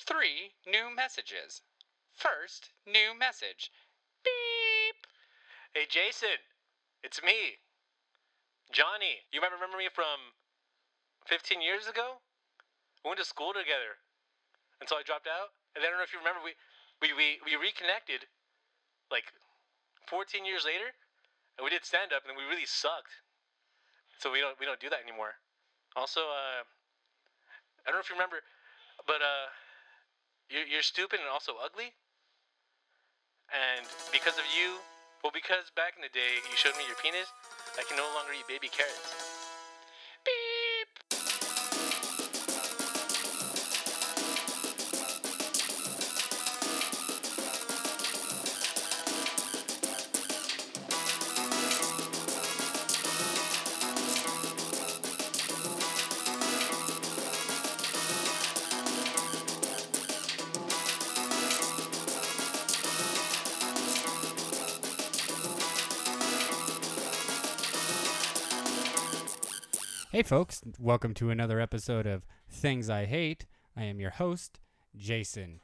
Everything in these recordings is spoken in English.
Three new messages. First new message. Beep. Hey, Jason, it's me, Johnny. You might remember me from 15 years ago. We went to school together until I dropped out. And then I don't know if you remember, we, we, we, we reconnected like 14 years later, and we did stand up, and we really sucked. So we don't we don't do that anymore. Also, uh, I don't know if you remember, but uh, you're, you're stupid and also ugly. And because of you, well, because back in the day you showed me your penis, I can no longer eat baby carrots. Hey, folks, welcome to another episode of Things I Hate. I am your host, Jason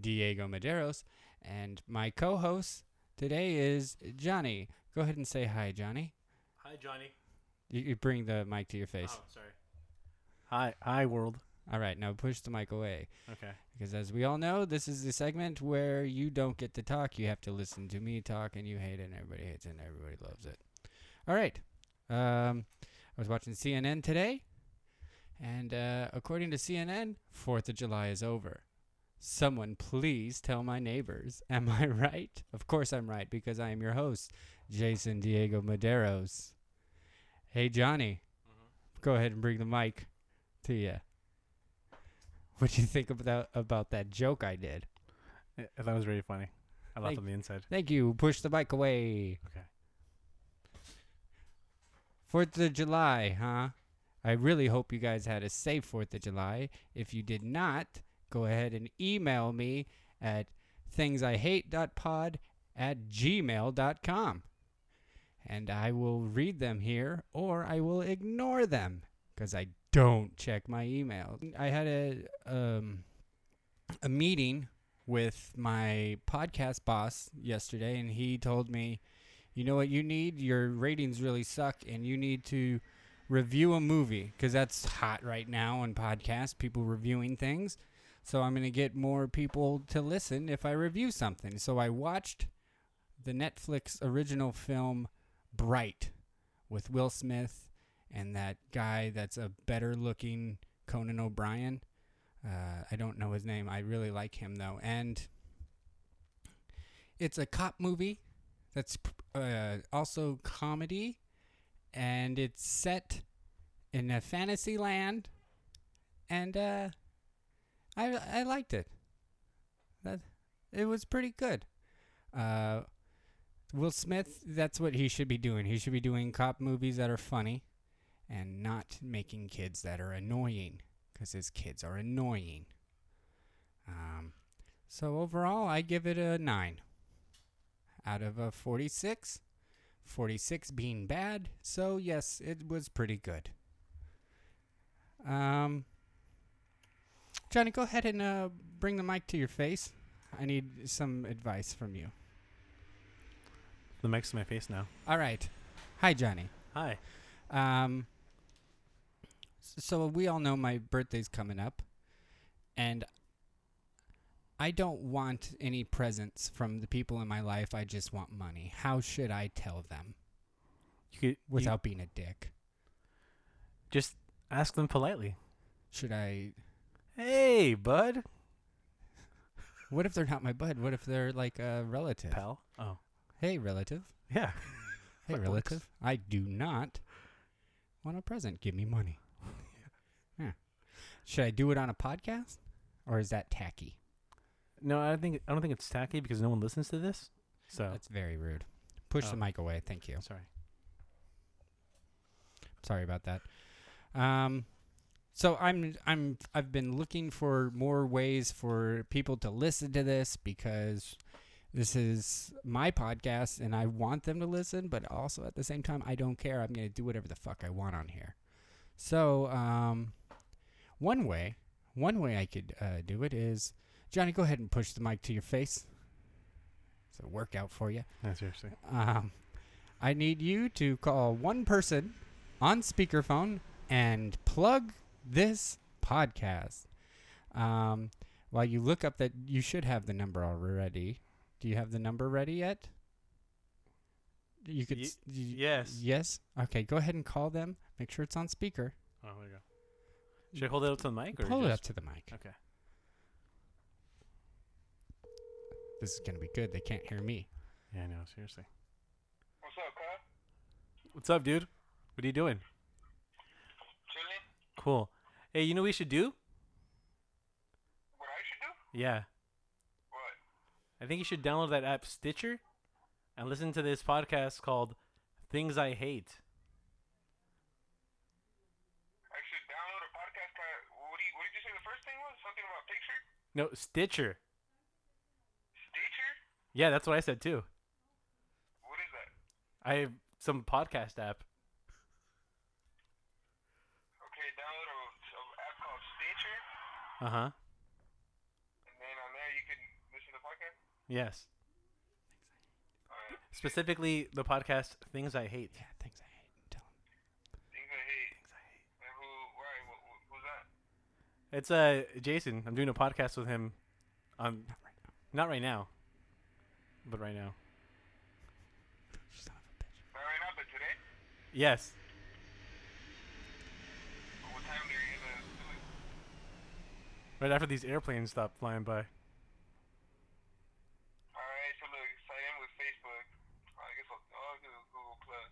Diego Medeiros, and my co host today is Johnny. Go ahead and say hi, Johnny. Hi, Johnny. You, you bring the mic to your face. Oh, sorry. Hi, hi, world. All right, now push the mic away. Okay. Because as we all know, this is the segment where you don't get to talk. You have to listen to me talk, and you hate it, and everybody hates it, and everybody loves it. All right. Um, I was watching CNN today, and uh, according to CNN, 4th of July is over. Someone please tell my neighbors. Am I right? Of course I'm right, because I am your host, Jason Diego Medeiros. Hey, Johnny. Go ahead and bring the mic to you. What do you think about about that joke I did? that was really funny. I laughed on the inside. Thank you. Push the mic away. Okay. Fourth of July, huh? I really hope you guys had a safe Fourth of July. If you did not, go ahead and email me at thingsihate.pod at gmail.com. And I will read them here or I will ignore them because I don't check my email. I had a um, a meeting with my podcast boss yesterday and he told me you know what you need? Your ratings really suck, and you need to review a movie because that's hot right now on podcasts. People reviewing things. So I'm gonna get more people to listen if I review something. So I watched the Netflix original film Bright with Will Smith and that guy that's a better looking Conan O'Brien. Uh, I don't know his name. I really like him though, and it's a cop movie that's uh, also comedy, and it's set in a fantasy land, and uh, I I liked it. That it was pretty good. Uh, Will Smith, that's what he should be doing. He should be doing cop movies that are funny, and not making kids that are annoying, because his kids are annoying. Um, so overall, I give it a nine out of a 46. 46 being bad, so yes, it was pretty good. Um, Johnny, go ahead and uh, bring the mic to your face. I need some advice from you. The mic's to my face now. All right. Hi, Johnny. Hi. Um, so we all know my birthday's coming up, and I don't want any presents from the people in my life. I just want money. How should I tell them You could without being a dick? just ask them politely. Should I? Hey, bud. What if they're not my bud? What if they're like a relative? Pal. Oh. Hey, relative. Yeah. Hey, That works. relative. I do not want a present. Give me money. yeah. Should I do it on a podcast, or is that tacky? No, I don't think I don't think it's tacky because no one listens to this. So That's very rude. Push the Oh. mic away. Thank you. sorry. Sorry about that. Um, so I'm I'm I've been looking for more ways for people to listen to this because this is my podcast and I want them to listen, but also at the same time I don't care. I'm gonna do whatever the fuck I want on here. So um, one way, one way I could uh, do it is Johnny, go ahead and push the mic to your face. It's a workout for you. No, seriously. Um, I need you to call one person on speakerphone and plug this podcast. Um, while you look up that, you should have the number already. Do you have the number ready yet? You could. Ye- s- y- yes. Yes. Okay. Go ahead and call them. Make sure it's on speaker. Oh, there you go. Should I hold it up to the mic or Pull it up to the mic. Okay. This is gonna be good. They can't hear me. Yeah, I know. Seriously. What's up, Kyle? What's up, dude? What are you doing? Chilling? Cool. Hey, you know what we should do? What I should do? Yeah. What? I think you should download that app Stitcher and listen to this podcast called Things I Hate. I should download a podcast. Kind what, do you, what did you say the first thing was? Something about picture? No, Stitcher. Stitcher? Yeah, that's what I said too. What is that? I have some podcast app. Okay, download a, a app called Stitcher, Uh huh. and then on there you can listen to podcasts. Yes. Alright. Specifically, the podcast Things I Hate. Yeah, things I hate. Tell 'em. Things I hate. And who? Why? Wh- wh- who's that? It's uh Jason. I'm doing a podcast with him. Um, Not right now. not right now, but right now. Son of a bitch. Not right now, but today. Yes. What time are you gonna? Right after these airplanes stop flying by. Alright, so look, sign in with Facebook. I guess I'll, I'll do Google Plus.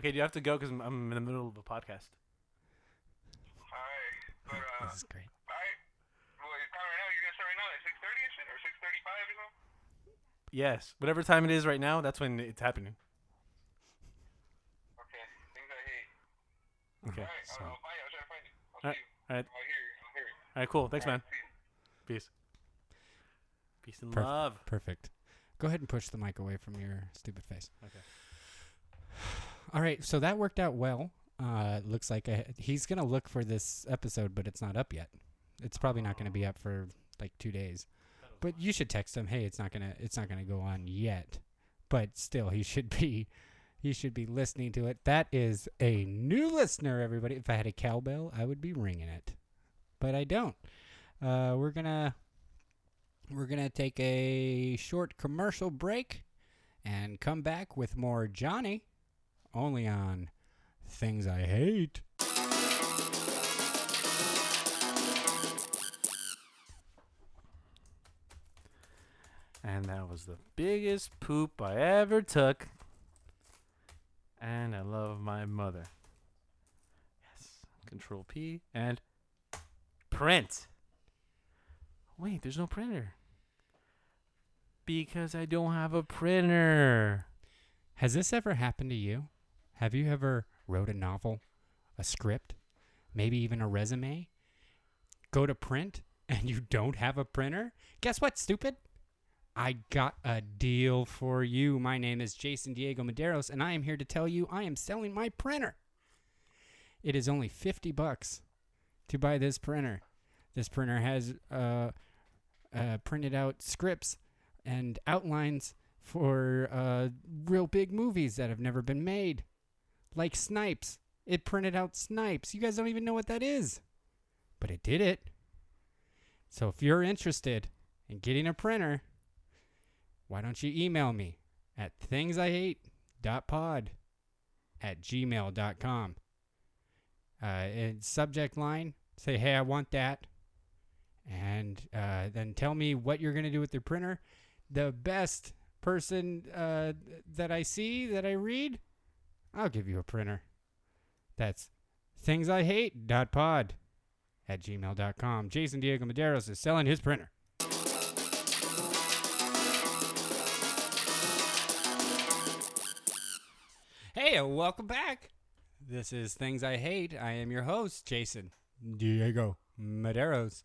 Okay, do you have to go because I'm, I'm in the middle of a podcast? Alright, but uh, This is great. alright. Well, it's time right now. You guys start right now at 6:30 and shit, or 6:35 or something. Yes. Whatever time it is right now, that's when it's happening. Okay, things I hate. Okay. Alright, so- I'll, I'll find you. I'll try to find you. I'll Alright, see you. alright. I'll hear. I'll hear. All right, cool. Thanks, man. Alright, peace. Peace. Peace and Perf- love. Perfect. Go ahead and push the mic away from your stupid face. Okay. All right, so that worked out well. Uh, looks like I, he's gonna look for this episode, but it's not up yet. It's probably not gonna be up for like two days. But you should text him, hey, it's not gonna, it's not gonna go on yet. But still, he should be, he should be listening to it. That is a new listener, everybody. If I had a cowbell, I would be ringing it, but I don't. Uh, we're gonna, we're gonna take a short commercial break and come back with more Johnny only on Things I Hate. And that was the biggest poop I ever took. And I love my mother. Yes. Control P and print. Wait, there's no printer. Because I don't have a printer. Has this ever happened to you? Have you ever wrote a novel, a script, maybe even a resume? Go to print and you don't have a printer? Guess what, stupid? I got a deal for you. My name is Jason Diego Medeiros, and I am here to tell you I am selling my printer. It is only 50 bucks to buy this printer. This printer has uh, uh, printed out scripts and outlines for uh, real big movies that have never been made, like Snipes. It printed out Snipes. You guys don't even know what that is, but it did it. So if you're interested in getting a printer, why don't you email me at thingsihate.pod at gmail.com. Uh, in subject line, say, hey, I want that. And uh, then tell me what you're going to do with your printer. The best person uh, that I see, that I read, I'll give you a printer. That's thingsihate.pod at gmail.com. Jason Diego Medeiros is selling his printer. Hey, uh, welcome back. This is Things I Hate. I am your host, Jason Diego Medeiros,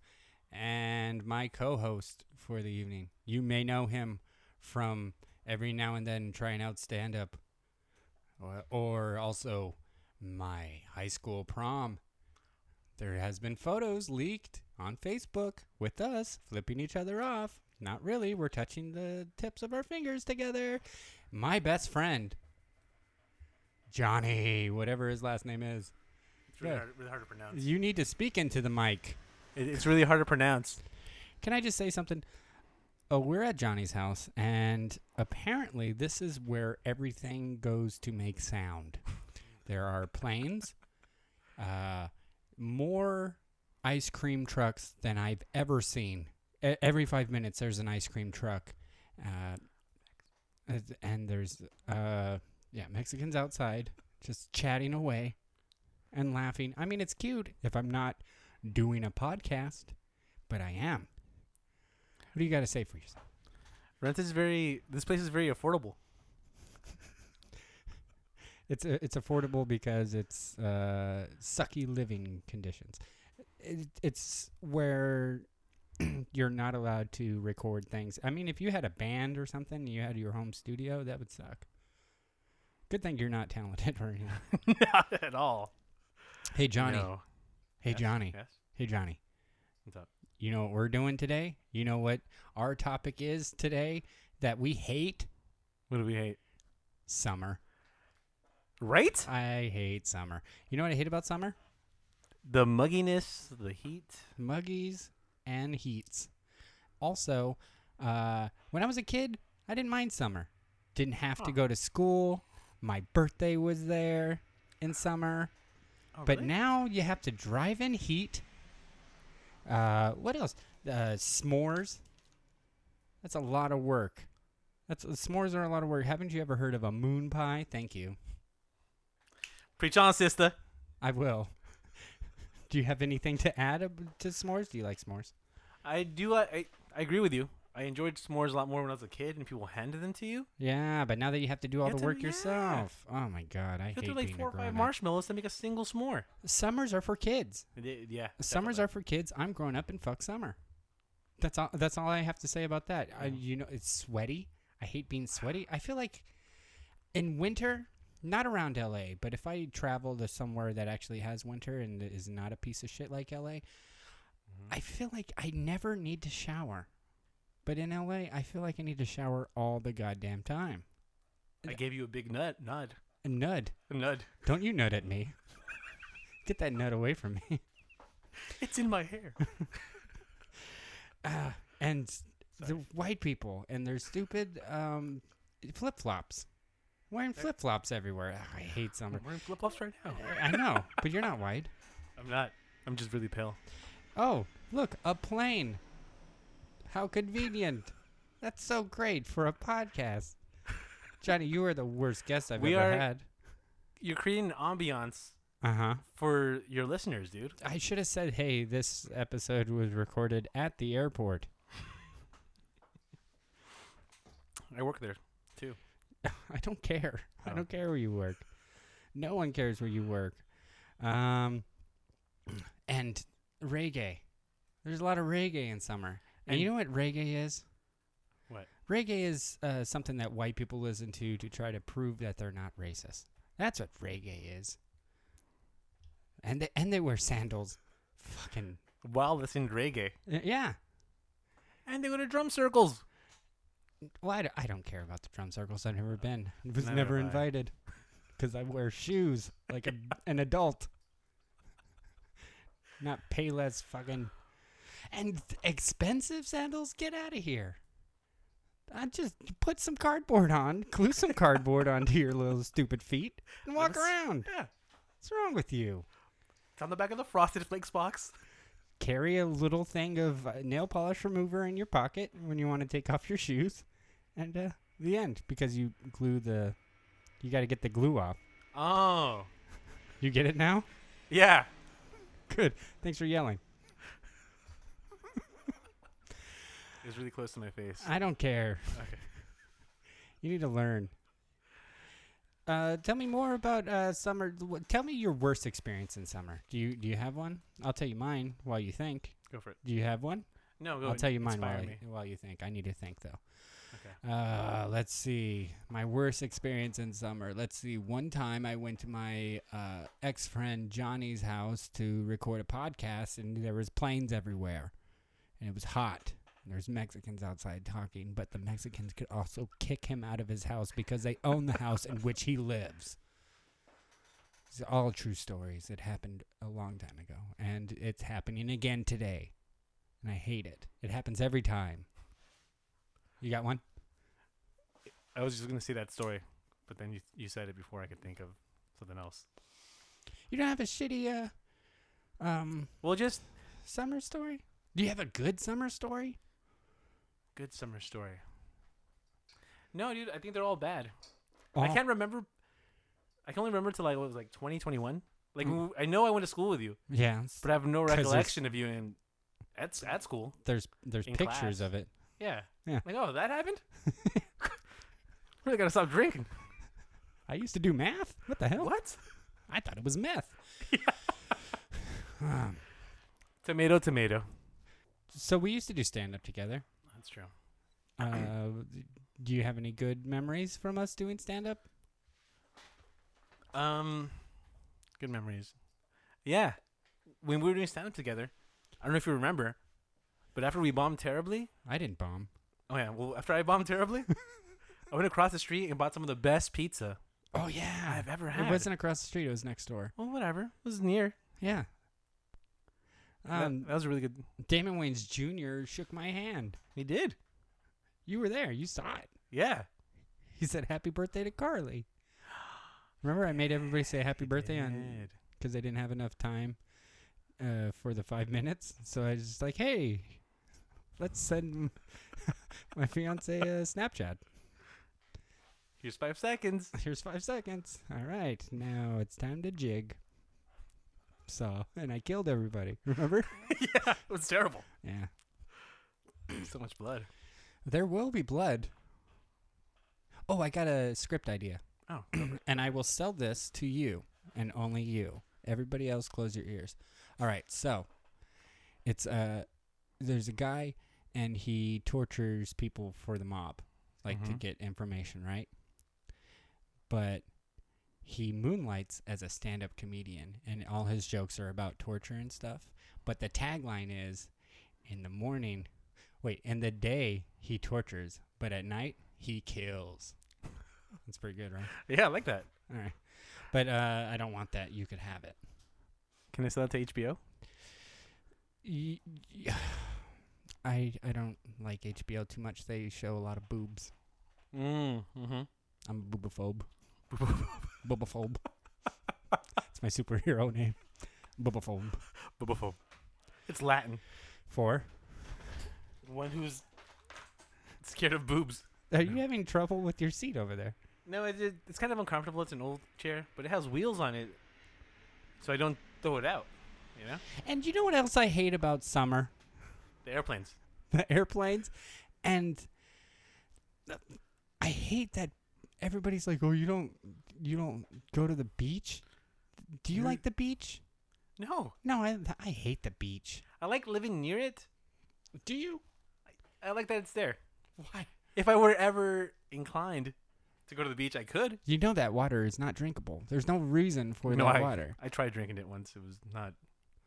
and my co host for the evening. You may know him from every now and then trying out stand up, or, or also my high school prom, there has been photos leaked on Facebook with us flipping each other off. Not really. We're touching the tips of our fingers together. My best friend, Johnny, whatever his last name is. It's really, Yeah. hard, really hard to pronounce. You need to speak into the mic. It, it's really hard to pronounce. Can I just say something? Oh, we're at Johnny's house, and apparently, this is where everything goes to make sound. There are planes, uh, more ice cream trucks than I've ever seen. Every five minutes, there's an ice cream truck, uh, and- and there's uh, yeah, Mexicans outside just chatting away and laughing. I mean, it's cute if I'm not doing a podcast, but I am. What do you got to say for yourself? Rent is very. This place is very affordable. It's uh, it's affordable because it's uh, sucky living conditions. It, it's where you're not allowed to record things. I mean, if you had a band or something, and you had your home studio, that would suck. Good thing you're not talented or anything. Not at all. Hey Johnny. No. Hey Yes, Johnny. Yes. Hey Johnny. What's up? You know what we're doing today? You know what our topic is today that we hate? What do we hate? Summer. Right? I hate summer. You know what I hate about summer? The mugginess, the heat. Muggies and heats. Also, uh, when I was a kid, I didn't mind summer. Didn't have to go to school. My birthday was there in summer. Oh, But now you have to drive in heat. Uh, what else? Uh, s'mores. That's a lot of work. That's s'mores are a lot of work. Haven't you ever heard of a moon pie? Thank you. preach on, sister. I will. Do you have anything to add ab- to s'mores? Do you like s'mores? I do. I, I I agree with you. I enjoyed s'mores a lot more when I was a kid, and people handed them to you. Yeah, but now that you have to do all the to- work yeah. yourself. Oh my god, I You hate threw like being four a or five grown-up. marshmallows to make a single s'more. Summers are for kids. It yeah. Summers are for kids. I'm grown up and fuck summer. That's all. That's all I have to say about that. I, you know, it's sweaty. I hate being sweaty. I feel like in winter, not around LA, but if I travel to somewhere that actually has winter and is not a piece of shit like LA, mm-hmm. I feel like I never need to shower. But in LA, I feel like I need to shower all the goddamn time. I gave you a big nut. Nod. A nud. A nud. Don't you nut at me. Get that nut away from me. It's in my hair. Ah, and the white people and their stupid um, flip flops. Wearing flip flops everywhere. Ah, I hate summer. I'm wearing flip flops right now. I know, but you're not white. I'm not. I'm just really pale. Oh, look, a plane. How convenient. That's so great for a podcast. Johnny, you are the worst guest I've We ever are- had. You're creating an ambiance Uh huh. for your listeners, dude. I should have said, hey, this episode was recorded at the airport. I work there too. I don't care. I Oh. don't care where you work. No one cares where you work. Um, and reggae. There's a lot of reggae in summer. And, you know what reggae is? What? Reggae is uh, something that white people listen to to try to prove that they're not racist. That's what reggae is. And they, and they wear sandals. Fucking While listening to reggae, uh, yeah. and they go to drum circles. Well, I, d- I don't care about the drum circles. I've never been. I Was Neither never invited. Because I wear shoes like a, an adult. Not Payless fucking. And expensive sandals? Get out of here. I just put some cardboard on, glue some cardboard onto your little stupid feet, and walk That's- around. Yeah, What's wrong with you? it's on the back of the Frosted Flakes box. Carry a little thing of uh, nail polish remover in your pocket when you want to take off your shoes, and uh, the end because you glue the. You got to get the glue off. Oh, You get it now? yeah. Good. Thanks for yelling. It was really close to my face. I don't care. Okay. You need to learn. Uh, tell me more about uh, summer. Tell me your worst experience in summer. Do you do you have one? I'll tell you mine while you think. Go for it. Do you have one? No, go. I'll tell you mine while I, while you think. I need to think though. Okay. Uh, let's see. My worst experience in summer. Let's see. One time I went to my uh, ex friend Johnny's house to record a podcast, and there was planes everywhere, and it was hot. And there's Mexicans outside talking, but the Mexicans could also kick him out of his house because they own the house in which he lives. These are all true stories. It happened a long time ago, and it's happening again today, and I hate it. It happens every time. You got one? I was just gonna say that story, but then you you said it before I could think of something else. You don't have a shitty uh um Well, just summer story? Do you have a good summer story? Good summer story. No, dude, I think they're all bad. I Oh, can't remember. I can only remember till like what was like 2021. Like Mm. I know I went to school with you, Yeah, but I have no recollection of you in at at school. there's there's pictures class. of it. Yeah. Yeah. Like oh, that happened. really gotta stop drinking. I used to do math. What the hell? What? I thought it was meth. Um, Tomato, tomato. so we used to do stand up together. That's true. Uh, do you have any good memories from us doing stand up? Um, good memories. Yeah, when we were doing stand up together, I don't know if you remember, but after we bombed terribly, I didn't bomb. oh yeah, well after I bombed terribly, I went across the street and bought some of the best pizza Oh yeah. I've ever had. It wasn't across the street. It was next door. Well, whatever. It was near. Yeah. That- Um, that, was really good. Damon Wayans Jr. shook my hand. He did. You were there. You saw it. Yeah. He said happy birthday to Carly. Remember, I made everybody say happy birthday on because they didn't have enough time uh, for the five minutes. So I was just like, hey, let's send my fiance a Snapchat. Here's five seconds. Here's five seconds. All right, now it's time to jig. So, and I killed everybody. Remember? yeah, it was terrible. yeah. so much blood. There will be blood. Oh, I got a script idea. Oh, and I will sell this to you and only you. Everybody else, close your ears. All right, so it's uh, there's a guy and he tortures people for the mob, like to Mhm. get information, right? But he moonlights as a stand-up comedian, and all his jokes are about torture and stuff. But the tagline is, "In the morning, wait, in the day he tortures, but at night he kills." That's pretty good, right? yeah, I like that. All right. But uh, I don't want that. You could have it. Can I sell it to HBO? Y- y- I I don't like HBO too much. They show a lot of boobs. Mm, mm-hmm. I'm a boobophobe. Boobophobe. It's my superhero name. Boobophobe. Bubophobe. It's Latin. for One who's scared of boobs. Are you having trouble with your seat over there? No, it, it, it's kind of uncomfortable. It's an old chair, but it has wheels on it, so I don't throw it out. You know, And you know what else I hate about summer? the airplanes. the airplanes and uh, I hate that everybody's like, "Oh, you don't you don't go to the beach?" Do you You're- like the beach? No, No, I I hate the beach. I like living near it. Do you? I like that it's there. Why? If I were ever inclined to go to the beach, I could. You know that water is not drinkable. There's no reason for No, that I- water. I tried drinking it once. It was not.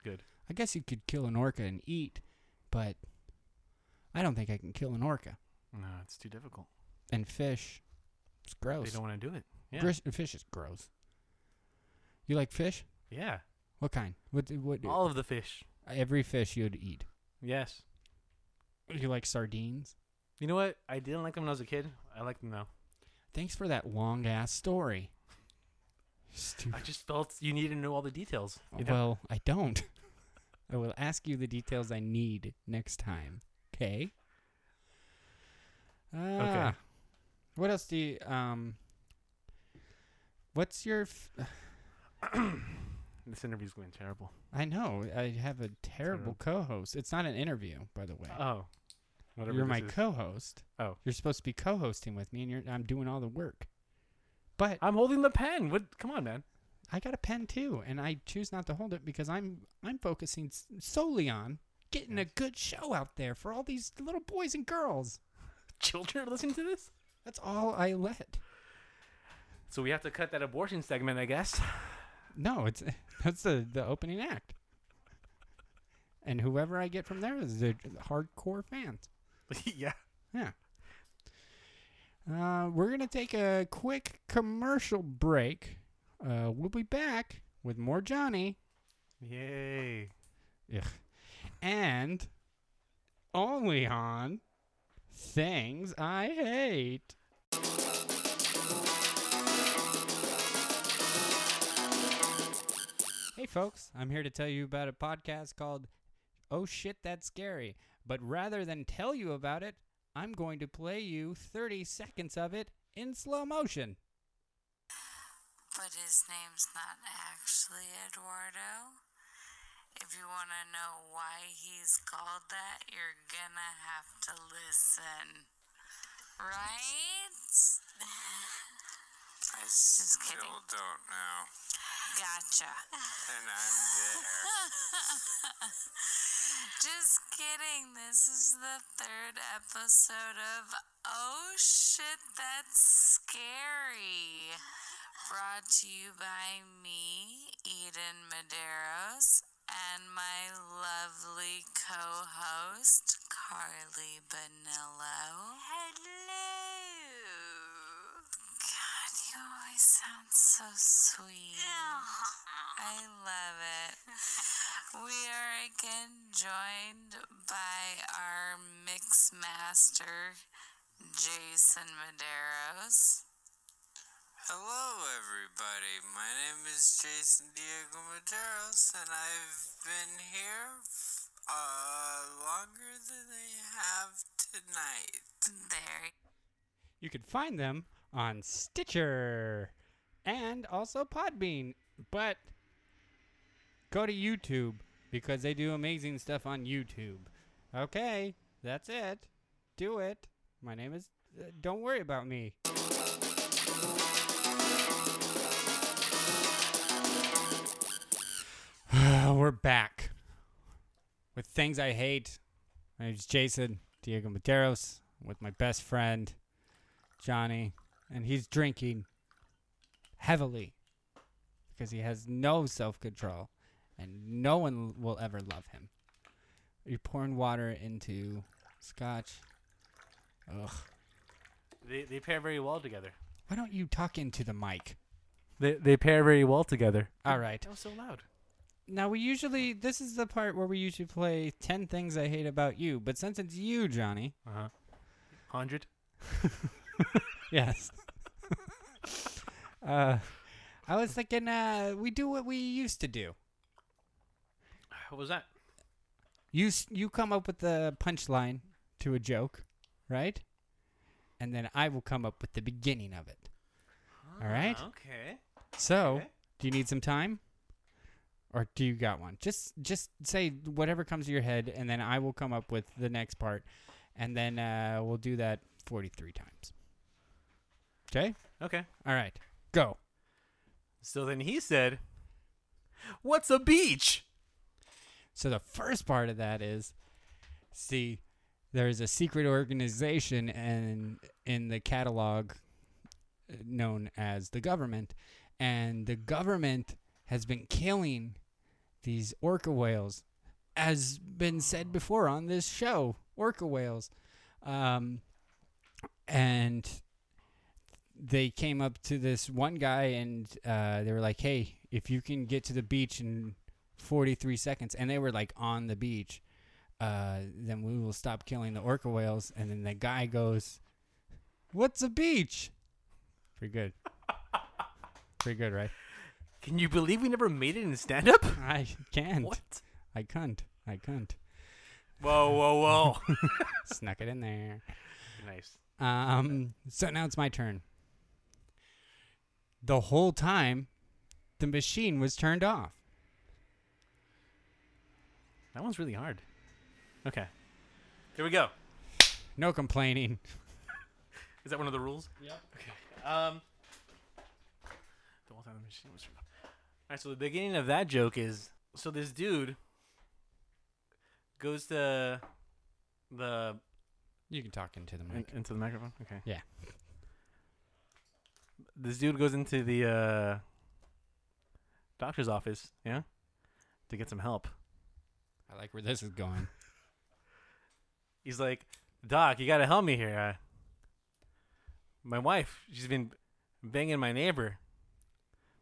Good. I guess you could kill an orca and eat, but I don't think I can kill an orca. No, it's too difficult. And fish, it's gross. They gross. don't want to do it. Yeah. Gris- fish is gross. You like fish? Yeah. What kind? What? What? All of the fish. every fish you'd eat. Yes. You like sardines? You know what? I didn't like them when I was a kid. I like them now. Thanks for that long ass story. Stupid. I just felt you needed to know all the details. You know? Well, I don't. I will ask you the details I need next time. Okay. Ah, What else do you um? What's your? F- this interview's going terrible. I know I have a terrible co-host. It's not an interview, by the way. Oh. Whatever you're my is. co-host. Oh. You're supposed to be co-hosting with me, and you're I'm doing all the work. But I'm holding the pen. What? Come on, man. I got a pen too, and I choose not to hold it because I'm I'm focusing solely on getting a good show out there for all these little boys and girls. children are listening to this? That's all I let. So we have to cut that abortion segment, I guess. No, it's that's the the opening act. And whoever I get from there is the hardcore fans. yeah. Yeah. Uh, we're gonna take a quick commercial break. Uh, we'll be back with more Johnny Yay. and only on things I hate. Hey, folks, I'm here to tell you about a podcast called Oh Shit, That's Scary. But rather than tell you about it, I'm going to play you 30 seconds of it in slow motion. But his name's not actually Eduardo. If you want to know why he's called that, you're gonna have to listen. Right? I Just still kidding. don't know. Gotcha. And I'm there. Just kidding. This is the third episode of Oh Shit, That's Scary. Brought to you by me, Eden Medeiros, and my lovely co host, Carly Bonillo. Hello. God, you sound so sweet. I love it. We are again joined by our mix master, Jason Medeiros. Hello, everybody. My name is Jason Diego Medeiros, and I've been here uh, longer than they have tonight. There. You can find them on Stitcher and also Podbean. But go to YouTube because they do amazing stuff on YouTube. Okay, that's it. Do it. My name is. Uh, don't worry about me. We're back with things I hate. My name's Jason Diego Medeiros with my best friend Johnny, and he's drinking heavily because he has no self control, and no one will ever love him. You're pouring water into scotch. Ugh. They, they pair very well together. Why don't you talk into the mic? They, they pair very well together. All right. That was so loud. Now we usually this is the part where we usually play 10 things I hate about you, but since it's you, Johnny. Uh huh. 100? Yes. uh I was thinking uh we do what we used to do. What was that? You s- you come up with the punchline to a joke, right? And then I will come up with the beginning of it. All right. Ah, Okay. So, Okay. do you need some time? Or do you got one? Just just say whatever comes to your head and then I will come up with the next part and then uh, we'll do that 43 times. Okay? Okay. All right. Go. So then he said, What's a beach? So the first part of that is see there's a secret organization and in the catalog uh, known as the government and the government has been killing these orca whales as been said before on this show orca whales um, and they came up to this one guy and uh, they were like hey if you can get to the beach in 43 seconds and they were like on the beach uh, then we will stop killing the orca whales and then the guy goes what's a beach pretty good pretty good right Can you believe we never made it in stand up? i can't What? i can't i can't Whoa, whoa, whoa. snuck it in there nice. um so now it's my turn the whole time the machine was turned off That one's really hard. Okay. Here we go. no complaining Is that one of the rules? Yeah. Okay. Um. The whole time the machine was turned off. All right. So the beginning of that joke is so this dude goes to the You can talk into the mic. into the microphone. Okay. Yeah. This dude goes into the uh, doctor's office, yeah, to get some help. I like where this is going. He's like, "Doc, you gotta help me here. Uh, my wife, she's been banging my neighbor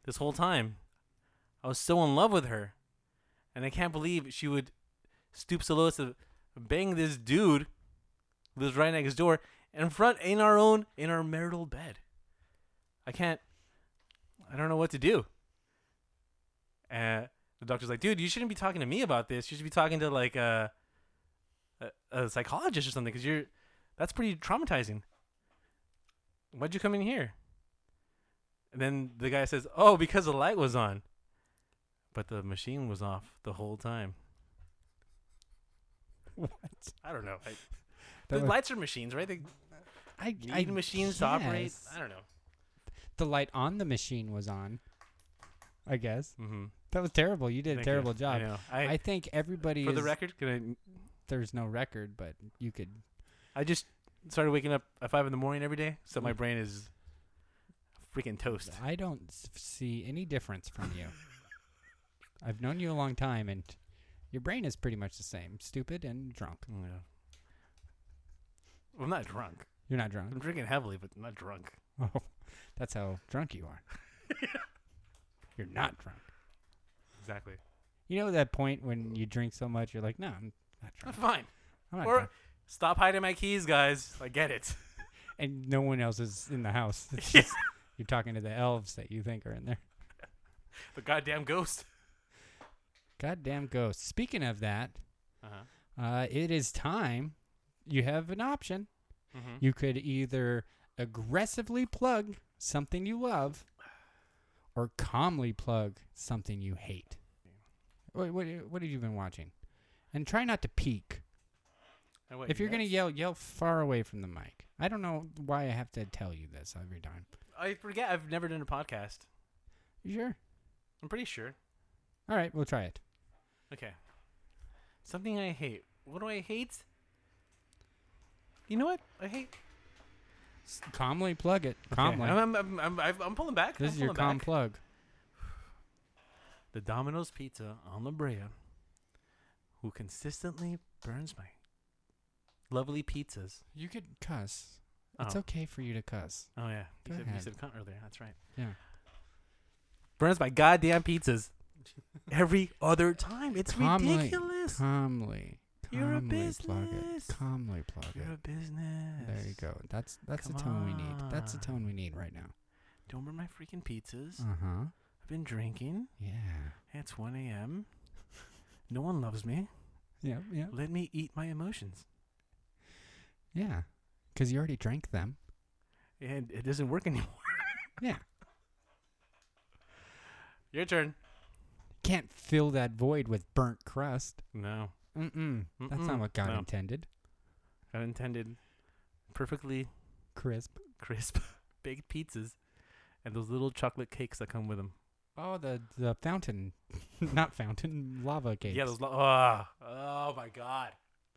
this whole time. I was so in love with her, and I can't believe she would stoop so low as to bang this dude who lives right next door in front in our own in our marital bed. I can't. I don't know what to do." Uh, the doctor's like, "Dude, you shouldn't be talking to me about this. You should be talking to like uh." a, a psychologist or something because you're that's pretty traumatizing why'd you come in here and then the guy says oh because the light was on but the machine was off the whole time What? i don't know I, the lights are machines right they I, need machines to operate i don't know The light on the machine was on. I guess mm-hmm. that was terrible. You did a terrible I job. know. I, I think everybody for the record can There's no record, but you could. I, I just started waking up at five in the morning every day so my Mm. brain is freaking toast I don't see any difference from you. I've known you a long time, and your brain is pretty much the same. Stupid and drunk. yeah. well, i'm not drunk You're not drunk. i'm drinking heavily but I'm not drunk Oh, that's how drunk you are. You're not drunk. exactly You know that point when you drink so much, you're like, no, I'm not I'm drunk. fine. I'm not Or drunk. stop hiding my keys, guys. I get it. And no one else is in the house. It's Yeah. just, you're talking to the elves that you think are in there. The goddamn ghost. Goddamn ghost. Speaking of that, Uh-huh. uh, it is time. You have an option. Mm-hmm. You could either aggressively plug something you love or calmly plug something you hate. What, what, what have you been watching? And try not to peek. if you're going to yell, yell far away from the mic. I don't know why I have to tell you this every time. I forget. I've never done a podcast. You sure? I'm pretty sure. All right, we'll try it. Okay. Something I hate. What do I hate? You know what? I hate. Calmly plug it. Okay, Calmly. I'm, I'm, I'm, I'm, I'm pulling back. this I'm is your calm back. plug. The Domino's Pizza on La Brea, who consistently burns my lovely pizzas. You could cuss. It's Oh. okay for you to cuss. Oh yeah, you Go said, you said cunt earlier. That's right. Yeah. Burns my goddamn pizzas every other time. It's Calmly. ridiculous. Calmly. You're a calmly plug it. business. Calmly plug You're a business. There you go. That's that's the Come tone we need. That's the tone we need right now. Don't burn my freaking pizzas. Uh huh. I've been drinking. Yeah. It's 1 a.m. No one loves me. Yeah. Yeah. Let me eat my emotions. Yeah. Because you already drank them. And it doesn't work anymore. Yeah. Your turn. Can't fill that void with burnt crust. No. Mm-mm. That's Mm-mm. not what God No. intended. God intended perfectly Crisp. crisp baked pizzas and those little chocolate cakes that come with them. Oh, the the fountain, not fountain, lava cakes. Yeah, those. Lo- oh, oh my god,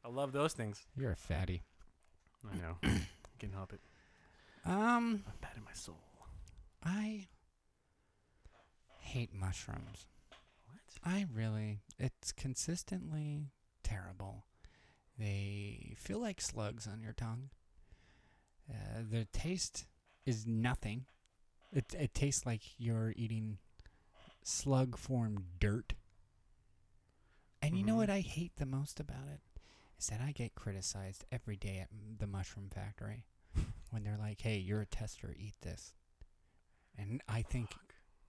I love those things. You're a fatty. I know. Can't help it. Um, I'm bad in my soul. I hate mushrooms. What? I really, it's consistently terrible. They feel like slugs on your tongue. Uh, the taste is nothing. It it tastes like you're eating slug form dirt. And you know Mhm. what I hate the most about it is that I get criticized every day at the mushroom factory when they're like, "Hey, you're a tester, eat this." And I think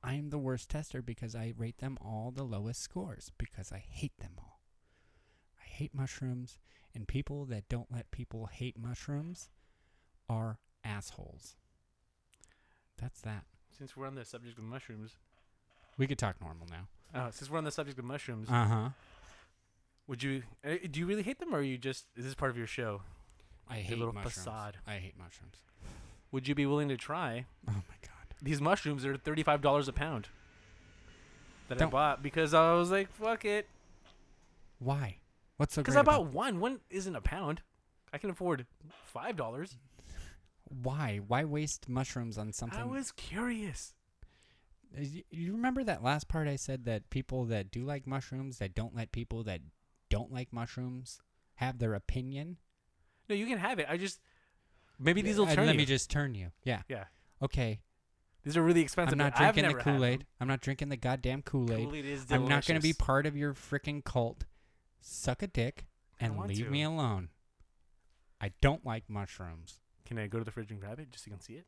I'm the worst tester because I rate them all the lowest scores because I hate them all. Hate mushrooms, and people that don't let people hate mushrooms are assholes. That's that. Since we're on the subject of mushrooms, We could talk normal now. uh, since we're on the subject of mushrooms, Uh huh. would you? Uh, do you really hate them, or are you just? Is this part of your show? I hate little mushrooms. facade. I hate mushrooms. Would you be willing to try? Oh my god. These mushrooms are thirty-five dollars a pound. That Don't- I bought because I was like, "Fuck it," Why? What's so because I about bought one. One isn't a pound. I can afford five dollars. Why? Why waste mushrooms on something? I was curious. Uh, You remember that last part I said that people that do like mushrooms that don't let people that don't like mushrooms have their opinion? No, you can have it. I just maybe these will Uh, turn Let you. me just turn you. Yeah. yeah, Okay. these are really expensive. I'm not drinking the Kool Aid. I'm not drinking the goddamn Kool Aid. I'm not going to be part of your freaking cult. Suck a dick and want leave to. me alone. I don't like mushrooms. Can I go to the fridge and grab it just so you can see it?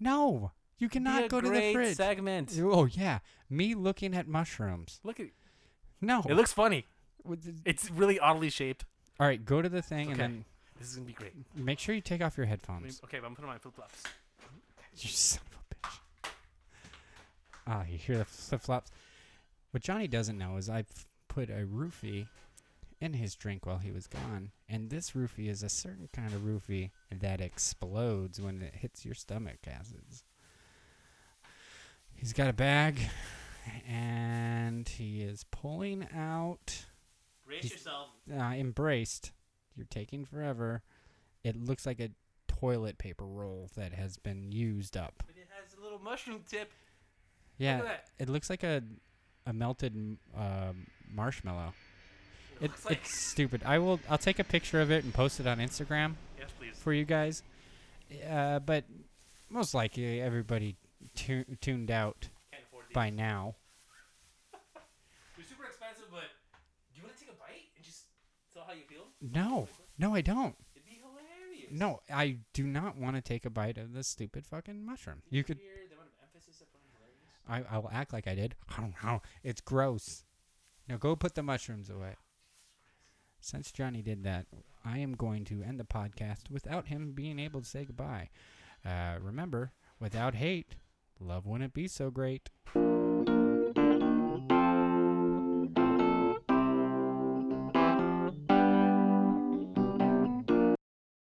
No, you cannot go to the great fridge. Segment. Oh yeah, me looking at mushrooms. Look at No, it. Looks funny. It's really oddly shaped. All right, go to the thing Okay. and This is gonna be great. then make sure you take off your I headphones. okay, but I'm putting on my flip flops. You son of a bitch. Ah, you hear the flip flops. What Johnny doesn't know is I've put a roofie in his drink while he was gone, and this roofie is a certain kind of roofie that explodes when it hits your stomach acids. He's got a bag, and he is pulling out. Brace yourself. Uh, embraced. You're taking forever. It looks like a toilet paper roll that has been used up. But it has a little mushroom tip. Yeah, Look at it looks like a a melted um marshmallow. It, looks like- it's stupid. I will. I'll take a picture of it and post it on Instagram Yes, please. for you guys. Uh, but most likely everybody tu- tuned out Can't afford these. by now. They're super expensive, but do you want to take a bite and just tell how you feel? No, no, I don't. It'd be hilarious. No, I do not want to take a bite of this stupid fucking mushroom. You could. Hear the amount of emphasis I put on hilarious. I, I will act like I did. I don't know. It's gross. Now go put the mushrooms away. Since Johnny did that, I am going to end the podcast without him being able to say goodbye. Uh, remember, without hate, love wouldn't be so great.